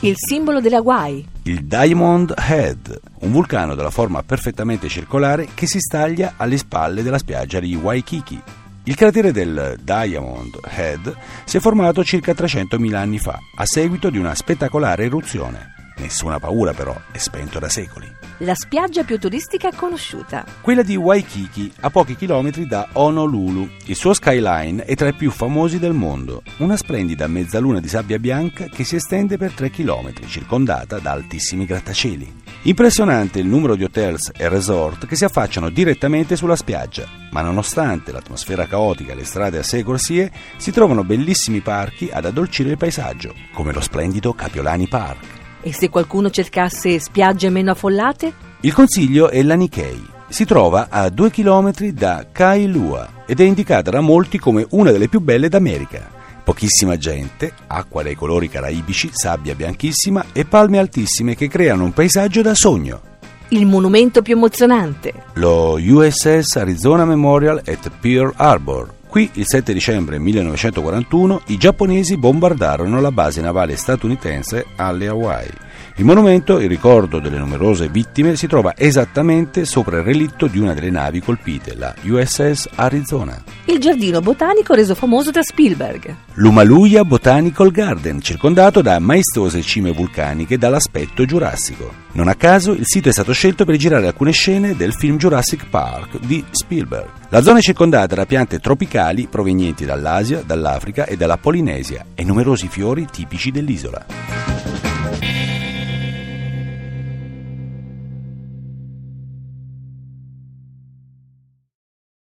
Il simbolo delle Hawaii. Il Diamond Head, un vulcano dalla forma perfettamente circolare che si staglia alle spalle della spiaggia di Waikiki. Il cratere del Diamond Head si è formato circa 300.000 anni fa, a seguito di una spettacolare eruzione. Nessuna paura però, è spento da secoli. La spiaggia più turistica conosciuta. Quella di Waikiki, a pochi chilometri da Honolulu. Il suo skyline è tra i più famosi del mondo. Una splendida mezzaluna di sabbia bianca che si estende per 3 km, circondata da altissimi grattacieli. Impressionante il numero di hotels e resort che si affacciano direttamente sulla spiaggia, ma nonostante l'atmosfera caotica e le strade assai corsie, si trovano bellissimi parchi ad addolcire il paesaggio, come lo splendido Capiolani Park. E se qualcuno cercasse spiagge meno affollate? Il consiglio è la Nikkei. Si trova a due chilometri da Kailua ed è indicata da molti come una delle più belle d'America. Pochissima gente, acqua dai colori caraibici, sabbia bianchissima e palme altissime che creano un paesaggio da sogno. Il monumento più emozionante. Lo USS Arizona Memorial at Pearl Harbor, Qui il 7 dicembre 1941 i giapponesi bombardarono la base navale statunitense alle Hawaii. Il monumento, in ricordo delle numerose vittime, si trova esattamente sopra il relitto di una delle navi colpite, la USS Arizona. Il giardino botanico reso famoso da Spielberg. L'Umaluya Botanical Garden, circondato da maestose cime vulcaniche dall'aspetto giurassico. Non a caso il sito è stato scelto per girare alcune scene del film Jurassic Park di Spielberg. La zona è circondata da piante tropicali provenienti dall'Asia, dall'Africa e dalla Polinesia e numerosi fiori tipici dell'isola.